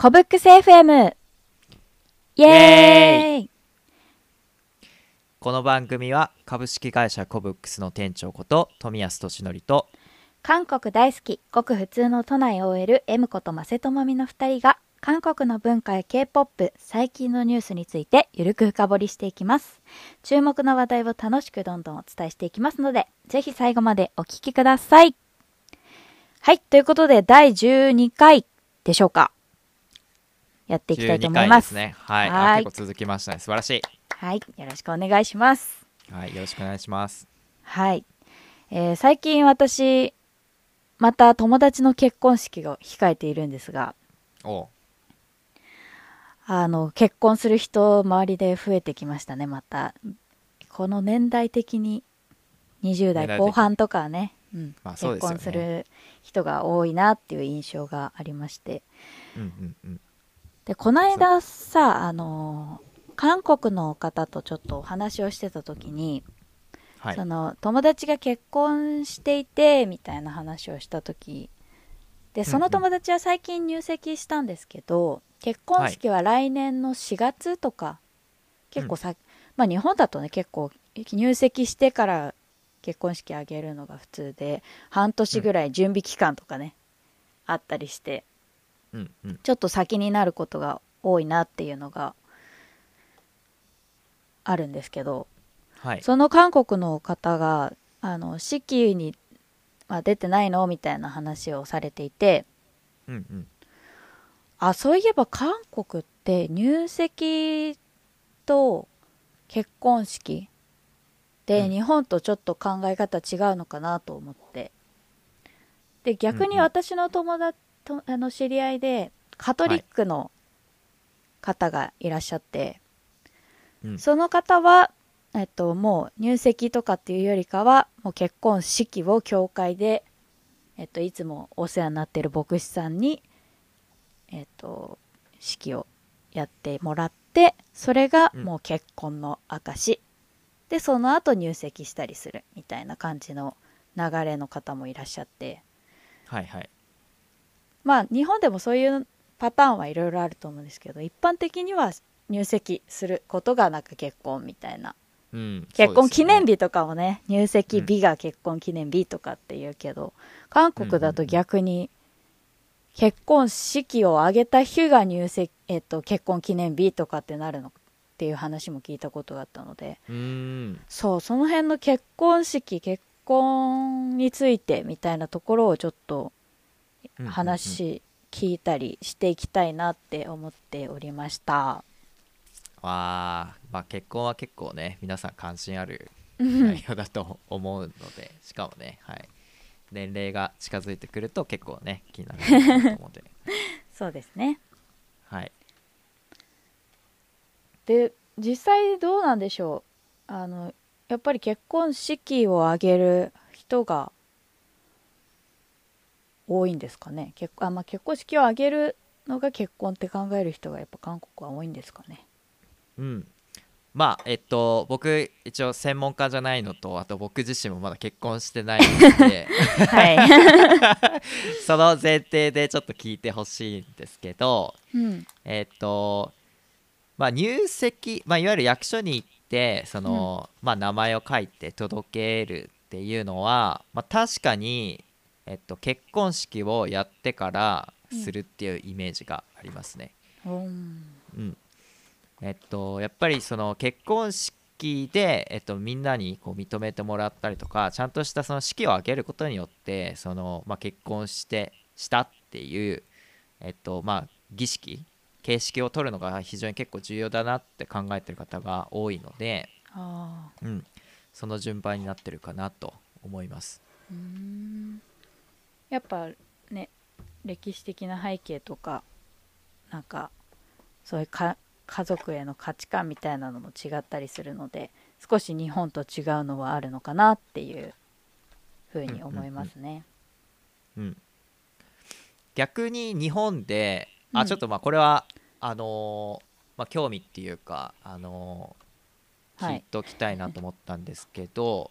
コブックス FM! イエーイこの番組は株式会社コブックスの店長こと富安俊則と韓国大好き、ごく普通の都内 OL、M ことマセトモミの二人が、韓国の文化や K-POP、最近のニュースについてゆるく深掘りしていきます。注目の話題を楽しくどんどんお伝えしていきますので、ぜひ最後までお聞きください。はい、ということで第12回でしょうか。やっていきたいと12思います。ね。はい。あはい。結構続きましたね。素晴らしはい、よろしくお願いします。いはい。よろしくお願いします。はい。えー最近私、また友達の結婚式が控えているんですが、あの、結婚する人、周りで増えてきましたね、また。この年代的に、20代後半とかね、うん。結まあね。婚する人が多いなっていう印象がありまして。うんうんうんで、この間さ、あの、韓国の方とちょっとお話をしてた時に、はい。その友達が結婚していてみたいな話をした時。でその友達は最近入籍したんですけど、結婚式は来年の4月とか、結構さ、まあ日本だとね結構入籍してから結婚式あげるのが普通で半年ぐらい準備期間とかね、あったりしてうんうん。ちょっと先になることが多いなっていうのがあるんですけどはい。その韓国の方があの式には出てないのみたいな話をされていてうんうん。あそういえば韓国って入籍と結婚式で、うん。日本とちょっと考え方違うのかなと思って。で逆に私の友達とあの知り合いでカトリックの方がいらっしゃって、うん。その方は、えっと、もう入籍とかっていうよりかはもう結婚式を教会で、えっと、いつもお世話になってる牧師さんに、えっと、式をやってもらってそれがもう結婚の証、でその後入籍したりするみたいな感じの流れの方もいらっしゃって。はいはいまあ日本でもそういうパターンはいろいろあると思うんですけど一般的には入籍することがなんか結婚みたいな。うん結婚記念日日とかもね入籍日が結婚記念日とかっていうけど、韓国だと逆に結婚式を挙げた日が入籍、えっと、結婚記念日とかってなるのっていう話も聞いたことがあったので。そうその辺の結婚式結婚についてみたいなところをちょっとうんうんうん話聞いたりしていきたいなって思っておりました。わあまあ結婚は結構ね皆さん関心あるうん。内容だと思うので しかもねはい。年齢が近づいてくると結構ね気になると思うので。そうですね。はい。で実際どうなんでしょう？あのやっぱり結婚式を挙げる人が多いんですかね。結あ、まあ、結婚式を挙げるのが結婚って考える人がやっぱ韓国は多いんですかね。うん。まあえっと僕一応専門家じゃないのとあと僕自身もまだ結婚してないので。はい、その前提でちょっと聞いてほしいんですけどうん。えっとまあ入籍、まあ、いわゆる役所に行ってその、まあ、名前を書いて届けるっていうのは、まあ、確かに、えっと、結婚式をやってからするっていうイメージがありますね。うん。うん。えっと、やっぱりその結婚式で、えっと、みんなにこう認めてもらったりとかちゃんとしたその式を挙げることによってその、まあ、結婚してしたっていう、えっとまあ、儀式形式を取るのが非常に結構重要だなって考えてる方が多いので、うん、その順番になってるかなと思います。うんやっぱね歴史的な背景とかなんかそういうか家族への価値観みたいなのも違ったりするので少し日本と違うのはあるのかなっていうふうに思いますね。うん、逆に日本で、うん。あちょっとまあこれはあのーまあ、興味っていうか、あのーはい。聞いておきたいなと思ったんですけど、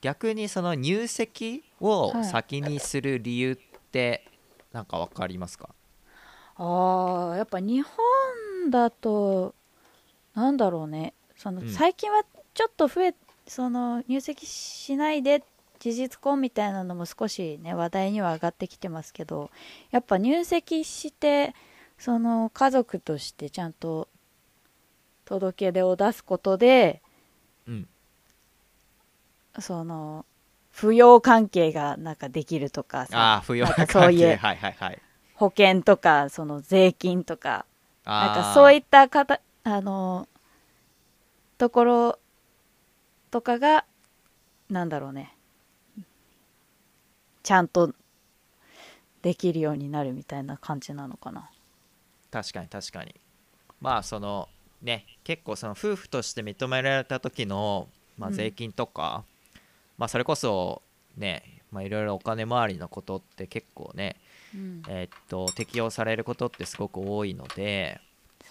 逆にその入籍をはい。先にする理由ってなんか分かりますか、ああやっぱ日本だとなんだろうね。その、うん。最近はちょっと増えその入籍しないで事実婚みたいなのも少しね話題には上がってきてますけどやっぱ入籍してその家族としてちゃんと届け出を出すことでうんその扶養関係がなんかできるとかあさあ扶養関かそういう係はいはいはい。保険とかその税金とかなんかそういったかたあのところとかがなんだろうね。ちゃんとできるようになるみたいな感じなのかな。確かに確かに。まあそのね結構その夫婦として認められた時の、まあ、うん。税金とか、まあそれこそねまあいろいろお金回りのことって結構ねうん。えーっと適用されることってすごく多いので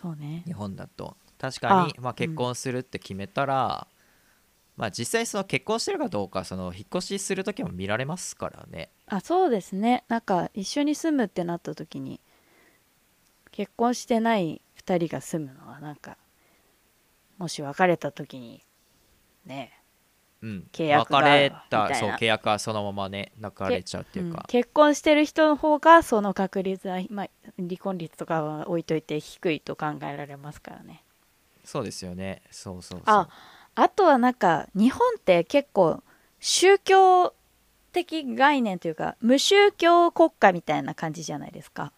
そうね。日本だと。確かにあまあ、結婚するって決めたら、まあ実際その結婚してるかどうかその引っ越しする時も見られますからね。あそうですね。なんか一緒に住むってなった時に結婚してない2人が住むのはなんかもし別れた時にねうん。契約が別れみたそう契約はそのままねなかれちゃうっていううん。か、結婚してる人の方がその確率は、まあ、離婚率とかは置いといて低いと考えられますからね。そうですよね。そうそうそう。ああとはなんか日本って結構宗教的概念というか無宗教国家みたいな感じじゃないですか、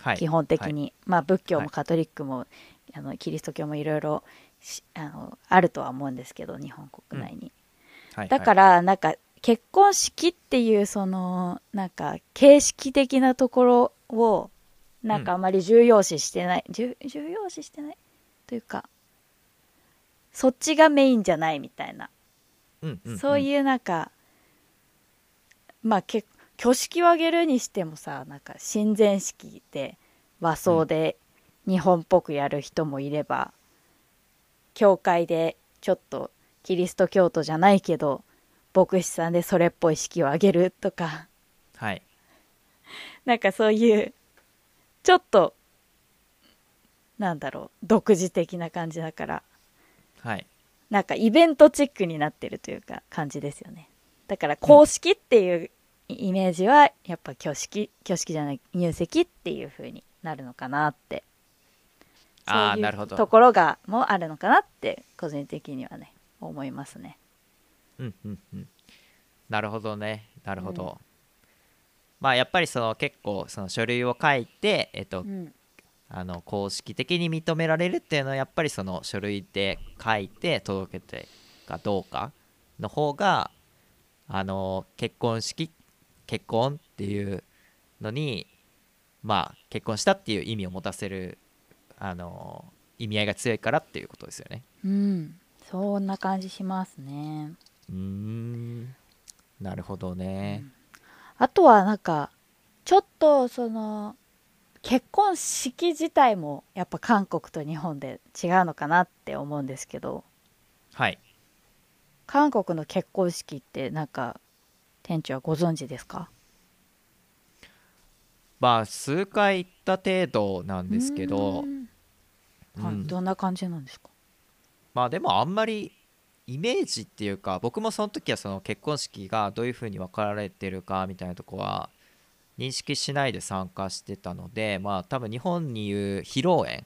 はい。基本的に、まあ仏教はい。もカトリックも、あのキリスト教もいろいろしあのあるとは思うんですけど日本国内に、はいだからなんか結婚式っていうそのなんか形式的なところをなんかあまり重要視してない、重重要視してないというかそっちがメインじゃないみたいな、うんうんうん。そういうなんかまあけ挙式を挙げるにしてもさなんか親善式で和装で日本っぽくやる人もいれば、教会でちょっとキリスト教徒じゃないけど牧師さんでそれっぽい式を挙げるとか。はい。なんかそういうちょっとなんだろう独自的な感じだから。はい。なんかイベントチックになってるというか感じですよね。だから公式っていうイメージはやっぱ挙式挙式じゃない入籍っていう風になるのかなって。そういうああなるほど。ところがもあるのかなって個人的にはね思いますね。うんうんうん。なるほどね。なるほど、うん。まあやっぱりその結構その書類を書いてえっと、うん。あの公式的に認められるっていうのはやっぱりその書類で書いて届けてかどうかの方があの結婚式結婚っていうのにまあ結婚したっていう意味を持たせるあの意味合いが強いからっていうことですよね。うんそんな感じしますね。うーん。なるほどね、あとはなんかちょっとその結婚式自体もやっぱ韓国と日本で違うのかなって思うんですけど。はい。韓国の結婚式ってなんか店長はご存知ですか？まあ数回行った程度なんですけど。うーん。はい。うん。どんな感じなんですか？まあでもあんまりイメージっていうか僕もその時はその結婚式がどういう風に分かられてるかみたいなとこは認識しないで参加してたのでまあ多分日本にいう披露宴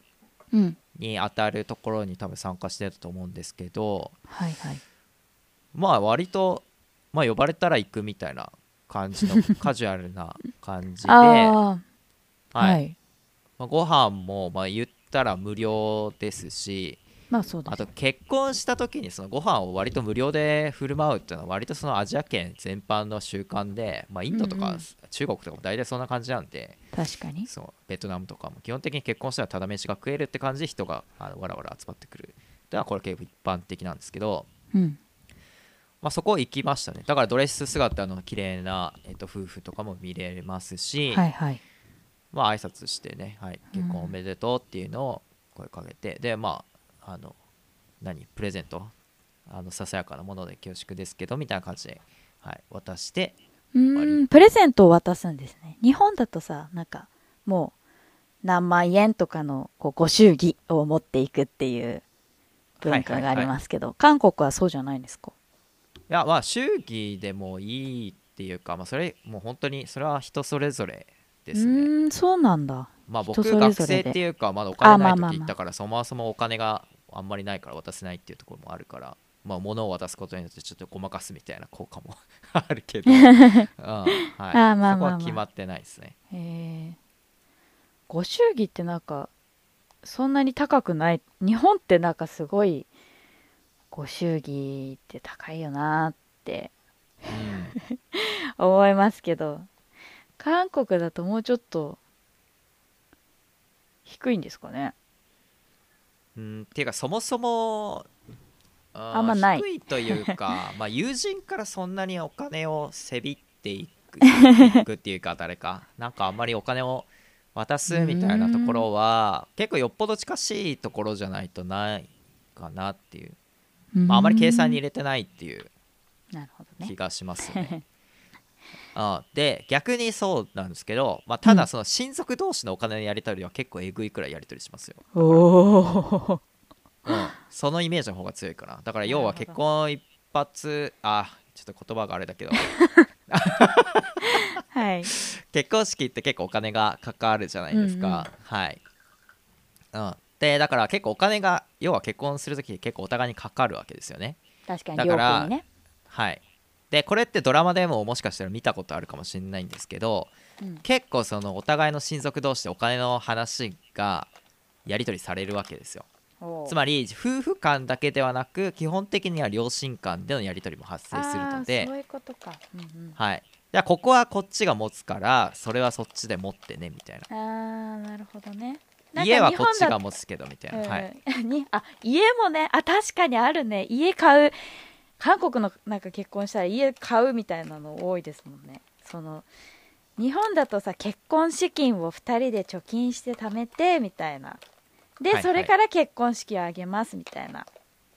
うん。に当たるところに多分参加してたと思うんですけどはいはい。まあ割とまあ呼ばれたら行くみたいな感じの カジュアルな感じで、あはあはい。まあ、ご飯もまあ言ったら無料ですしまあそうですあと結婚した時にそのご飯を割と無料で振る舞うっていうのは割とそのアジア圏全般の習慣で、まあ、インドとかうんうん。中国とかも大体そんな感じなんで、確かに。そう。ベトナムとかも基本的に結婚したらただ飯が食えるって感じで人があのわらわら集まってくる。っていうのはこれ結構一般的なんですけど、うん。まあ、そこ行きましたね。だからドレス姿の綺麗なえっと夫婦とかも見れますし、はいはい。まあ挨拶してね、はい、結婚おめでとうっていうのを声かけて、でまああの何プレゼント？あのささやかなもので恐縮ですけどみたいな感じで、はい、渡してうーんプレゼントを渡すんですね。日本だとさなんかもう何万円とかのこうご祝儀を持っていくっていう文化がありますけど、韓国はそうじゃないんですか？いやまあ祝儀でもいいっていうか、まあ、それもう本当にそれは人それぞれですね。うーんそうなんだ。まあ僕学生っていうかまだお金ない時行ったからそもそもお金があんまりないから渡せないっていうところもあるからまあ物を渡すことによってちょっとごまかすみたいな効果も あるけど、うんはい、あまあまあまあ。そこは決まってないですね。へえご祝儀ってなんかそんなに高くない。日本ってなんかすごいご祝儀って高いよなって。うん。思いますけど。韓国だともうちょっと低いんですかねうん、っていうかそもそもあんまない。低いというか まあ友人からそんなにお金をせびっていくいくっていうか誰か なんかあんまりお金を渡すみたいなところは結構よっぽど近しいところじゃないとないかなっていう、まあ、あまり計算に入れてないっていう気がしますね。あで逆にそうなんですけど、まあ、ただその親族同士のお金のやり取りは結構えぐいくらいやり取りしますよ。おおうん、そのイメージの方が強いかな。だから要は結婚一発あちょっと言葉があれだけど。はい。結婚式って結構お金がかかるじゃないですか、うんうん。はい、うん、でだから結構お金が要は結婚する時結構お互いにかかるわけですよね。確かにだからはいでこれってドラマでももしかしたら見たことあるかもしれないんですけどうん。結構そのお互いの親族同士でお金の話がやり取りされるわけですよ。つまり夫婦間だけではなく基本的には両親間でのやり取りも発生するので。そういうことか、うんうん、はい。じゃあここはこっちが持つからそれはそっちで持ってねみたいな。あーなるほどね。家はこっちが持つけどみたいな、はい、うん。にあ家もねあ確かにあるね。家買う韓国のなんか結婚したら家買うみたいなの多いですもんね。その日本だとさ結婚資金を2人で貯金して貯めてみたいな。で、はいはい。それから結婚式を挙げますみたいな。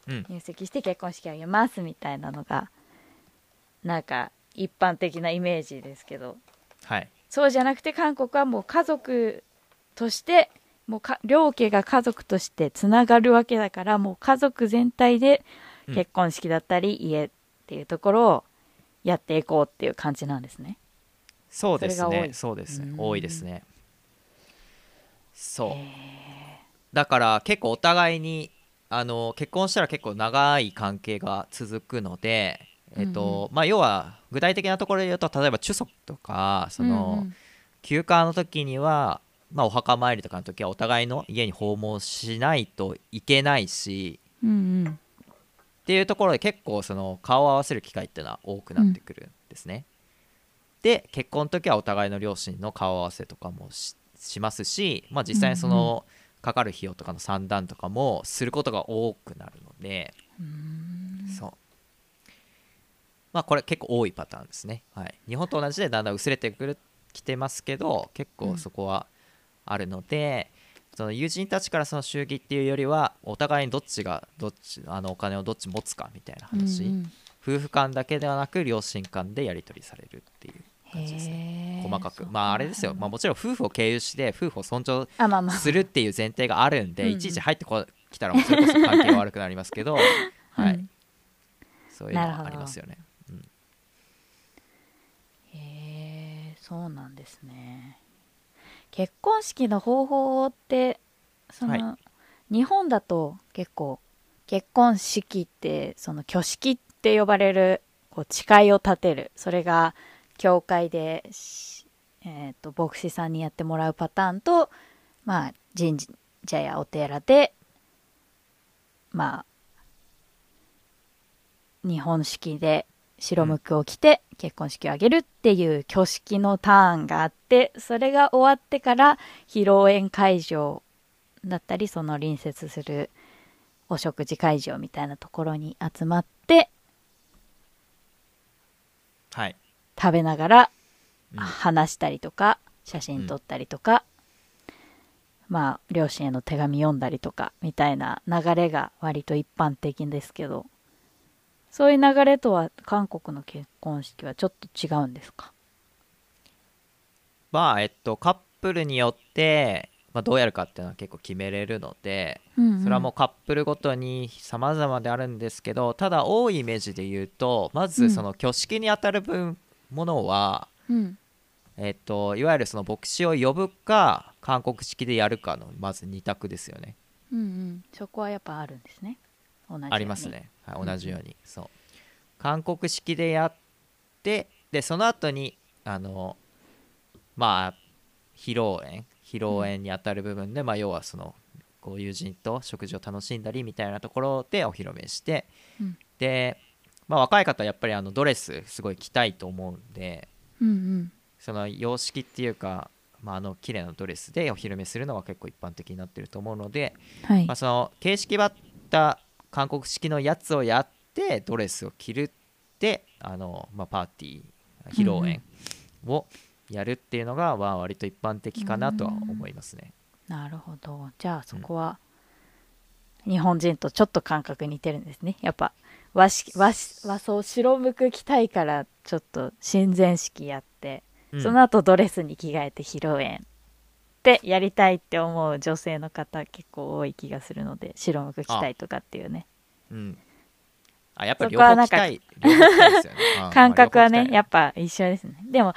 うん。入籍して結婚式を挙げますみたいなのがなんか一般的なイメージですけど。はい。そうじゃなくて韓国はもう家族としてもうか両家が家族としてつながるわけだからもう家族全体でうん。結婚式だったり家っていうところをやっていこうっていう感じなんですね。そうですね。そうです。ねうん。多いですね。そう。へだから結構お互いにあの結婚したら結構長い関係が続くのでえっと、まあ要は具体的なところで言うと例えばチュソクとかその、うんうん。休暇の時には、まあ、お墓参りとかの時はお互いの家に訪問しないといけないしうんうんっていうところで結構その顔を合わせる機会っていうのは多くなってくるんですね。で結婚の時はお互いの両親の顔合わせとかもししますし、まあ、実際にそのかかる費用とかの算段とかもすることが多くなるので、そうまあこれ結構多いパターンですね。はい、日本と同じでだんだん薄れてくるきてますけど結構そこはあるので、その友人たちからその祝儀っていうよりはお互いにどっちがどっちあのお金をどっち持つかみたいな話、うんうん。夫婦間だけではなく両親間でやり取りされるっていう感じですね。細かく。まああれですよ、まあ、もちろん夫婦を経由して夫婦を尊重あまあまあするっていう前提があるんでうんうん。いちいち入ってこきたらもうそれこそ関係悪くなりますけど、はい、うんそういうのはありますよね。うん。へえそうなんですね結婚式の方法ってその、は日本だと結構結婚式ってその挙式って呼ばれるこう誓いを立てる。それが教会でし、えー、と牧師さんにやってもらうパターンとまあ神社やお寺でまあ日本式で白むくを着て結婚式を挙げるっていう挙式のターンがあってそれが終わってから披露宴会場だったりその隣接するお食事会場みたいなところに集まってはい。食べながらうん。話したりとか写真撮ったりとか、まあ両親への手紙読んだりとかみたいな流れが割と一般的ですけどそういう流れとは韓国の結婚式はちょっと違うんですか？まあえっとカップルによってまあ、どうやるかっていうのは結構決めれるのでうんうん。それはもうカップルごとに様々であるんですけどただ多いイメージで言うとまうん。ずその挙式に当たる分ものは、うん。えっと、いわゆるその牧師を呼ぶか韓国式でやるかのまず2択ですよね。うんうん。そこはやっぱあるんですね。同じように。ありますね、はい、うん同じように、そう。韓国式でやってでその後にあのまあ披露宴披露宴にあたる部分で、まあ要はそのこう友人と食事を楽しんだりみたいなところでお披露目して、うん。で、まあ、若い方はやっぱりあのドレスすごい着たいと思うんでうんうん。その様式っていうか、まあ、あの綺麗なドレスでお披露目するのが結構一般的になってると思うので、はい。まあ、その形式ばった韓国式のやつをやってドレスを着るってあの、まあ、パーティー披露宴をやるっていうのが、まあ、割と一般的かなとは思いますね。なるほど。じゃあそこは日本人とちょっと感覚似てるんですね。やっぱ和式和し和装白むく着たいからちょっと親善式やって、うん。その後ドレスに着替えて披露宴ってやりたいって思う女性の方結構多い気がするので白むく着たいとかっていうね。うん。あやっぱり両方着たい。両方着たいですよね。うん 感覚はね、やっぱ一緒ですね。でも、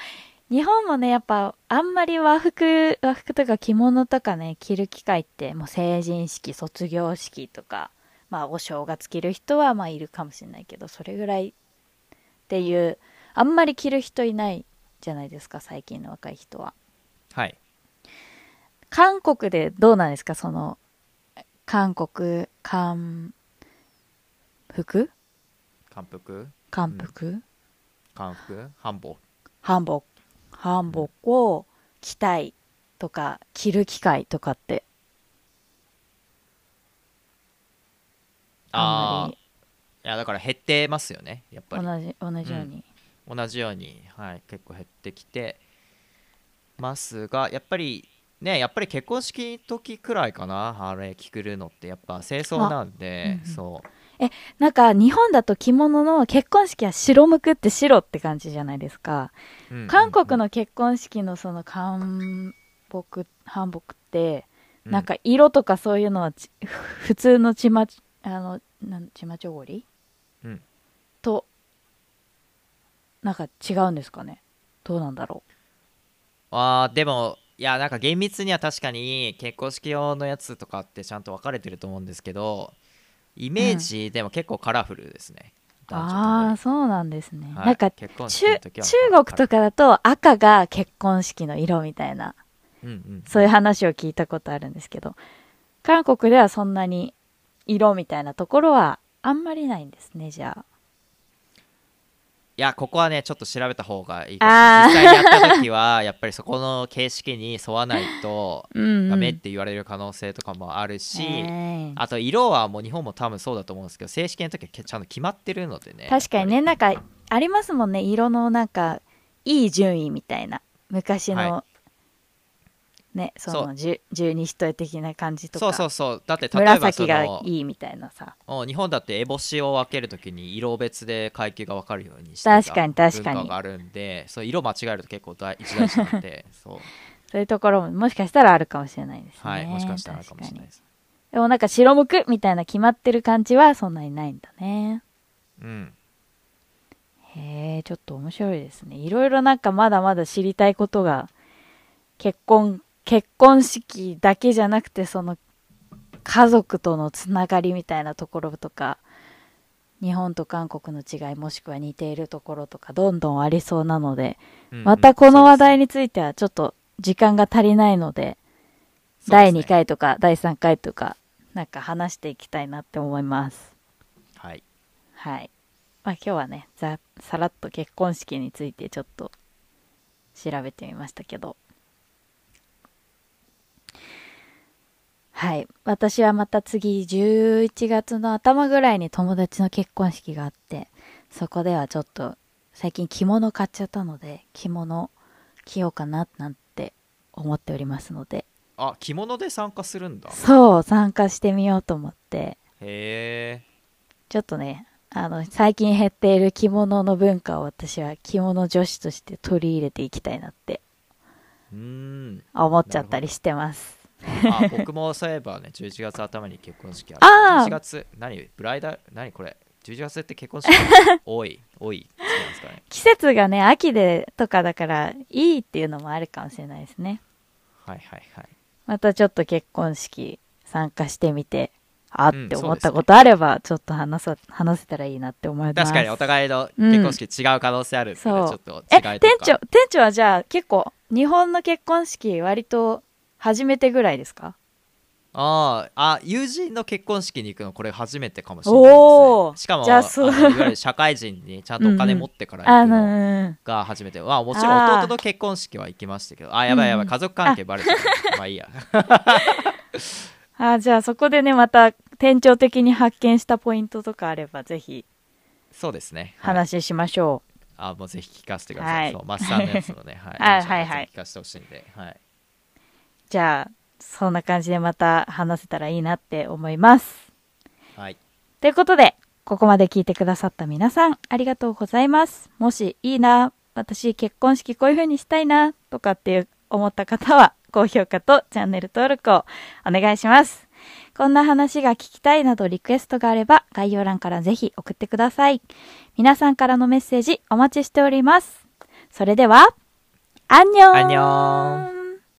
日本もね、やっぱ、あんまり和服、和服とか着物とかね、着る機会って、もう成人式、卒業式とか、まあ、お正月着る人は、まあ、いるかもしれないけど、それぐらいっていう、あんまり着る人いないじゃないですか、最近の若い人は。はい韓国でどうなんですか、その、韓国、韓服？韓服？韓服、韓服？韓服？韓服韓服を着たいとか着る機会とかって。あああいやだから減ってますよねやっぱり。り同じ同じように、同じように、はい、結構減ってきてますがやっぱりねやっぱり結婚式時くらいかなあれ着くるのってやっぱ清掃なんで、うんうん。そう。なんか日本だと着物の結婚式は白むくって白って感じじゃないですか、うん韓国の結婚式のその韓服韓服ってうん。なんか色とかそういうのはち普通のちまあのなんちまちょごり、うん。となんか違うんですかね？どうなんだろあーでもいやなんか厳密には確かに結婚式用のやつとかってちゃんと分かれてると思うんですけどイメージでも結構カラフルですね、う男女とも。ああそうなんですね、はい。なんか中中国とかだと赤が結婚式の色みたいなうんうんそういう話を聞いたことあるんですけど韓国ではそんなに色みたいなところはあんまりないんですねじゃあ。いやここはねちょっと調べた方がいい。かも実際にやった時はやっぱりそこの形式に沿わないと うん、うん、ダメって言われる可能性とかもあるし、えーあと色はもう日本も多分そうだと思うんですけど正式の時はけちゃんと決まってるのでね確かにね。なんかありますもんね。色のなんかいい順位みたいな。昔の、はねその十十二人的な感じとか。そうそうそう。だって例えばそ紫がのいいみたいなさ。お日本だって烏帽子を分けるときに色別で階級が分かるようにしてた確かに確かに。があるんでそう色間違えると結構大一大事なんで そう。そういうところももしかしたらあるかもしれないですね。はいもしかしたらあるかもしれない確です。に。でもなんか白むくみたいな決まってる感じはそんなにないんだね。うん。へえちょっと面白いですね。いろいろなんかまだまだ知りたいことが結婚結婚式だけじゃなくてその家族とのつながりみたいなところとか日本と韓国の違いもしくは似ているところとかどんどんありそうなのでうんまたこの話題にについてはちょっと時間が足りないので第2回とか第3回とかなんか話していきたいなって思いますはいはい。まあ今日はね、ざさらっと結婚式についてちょっと調べてみましたけど。はい。私はまた次11月の頭ぐらいに友達の結婚式があって、そこではちょっと最近着物買っちゃったので、着物着ようかななんて思っておりますので、あ着物で参加するんだ。へそう、参加してみようと思って、え。ちょっとね、あの、最近減っている着物の文化を私は着物女子として取り入れていきたいなってうーん。思っちゃったりしてます。あ僕もそういえばね11月頭に結婚式ある。あー。11月何？ブライダル？何これ？11月って結婚式？多い。多い違うんですかね。季節がね、秋でとかだから、いいっていうのもあるかもしれないですね。はいはいはい。またちょっと結婚式参加してみて、あっうんて思ったことあれば、ちょっと話さ、話せたらいいなって思います。確かにお互いの結婚式違う可能性あるんで、ねそうちょっとえ、違いとか。店長、店長はじゃあ結構、日本の結婚式割と初めてぐらいですか？あーあ友人の結婚式に行くのこれ初めてかもしれないです、ね、しかもじゃあそう。あのいわゆる社会人にちゃんとお金持ってからあ行くのの、が初めて、まあもちろん弟の結婚式は行きましたけどあやばいやばいうん家族関係バレちゃうまあいいや。あ、じゃあそこでね、また店長的に発見したポイントとかあれば、ぜひそうですね、はい話しましょう。あもうぜひ聞かせてください、はい。そうマスさんのやつのねはい。あ はいはい。聞かせてほしいんで。はいじゃあ、そんな感じでまた話せたらいいなって思います。はいということで、ここまで聞いてくださった皆さん、ありがとうございます。もしいいな、私結婚式こういう風にしたいな、とかっていう思った方は、高評価とチャンネル登録をお願いします。こんな話が聞きたいなどリクエストがあれば、概要欄からぜひ送ってください。皆さんからのメッセージお待ちしております。それでは、アンニョンアンニョン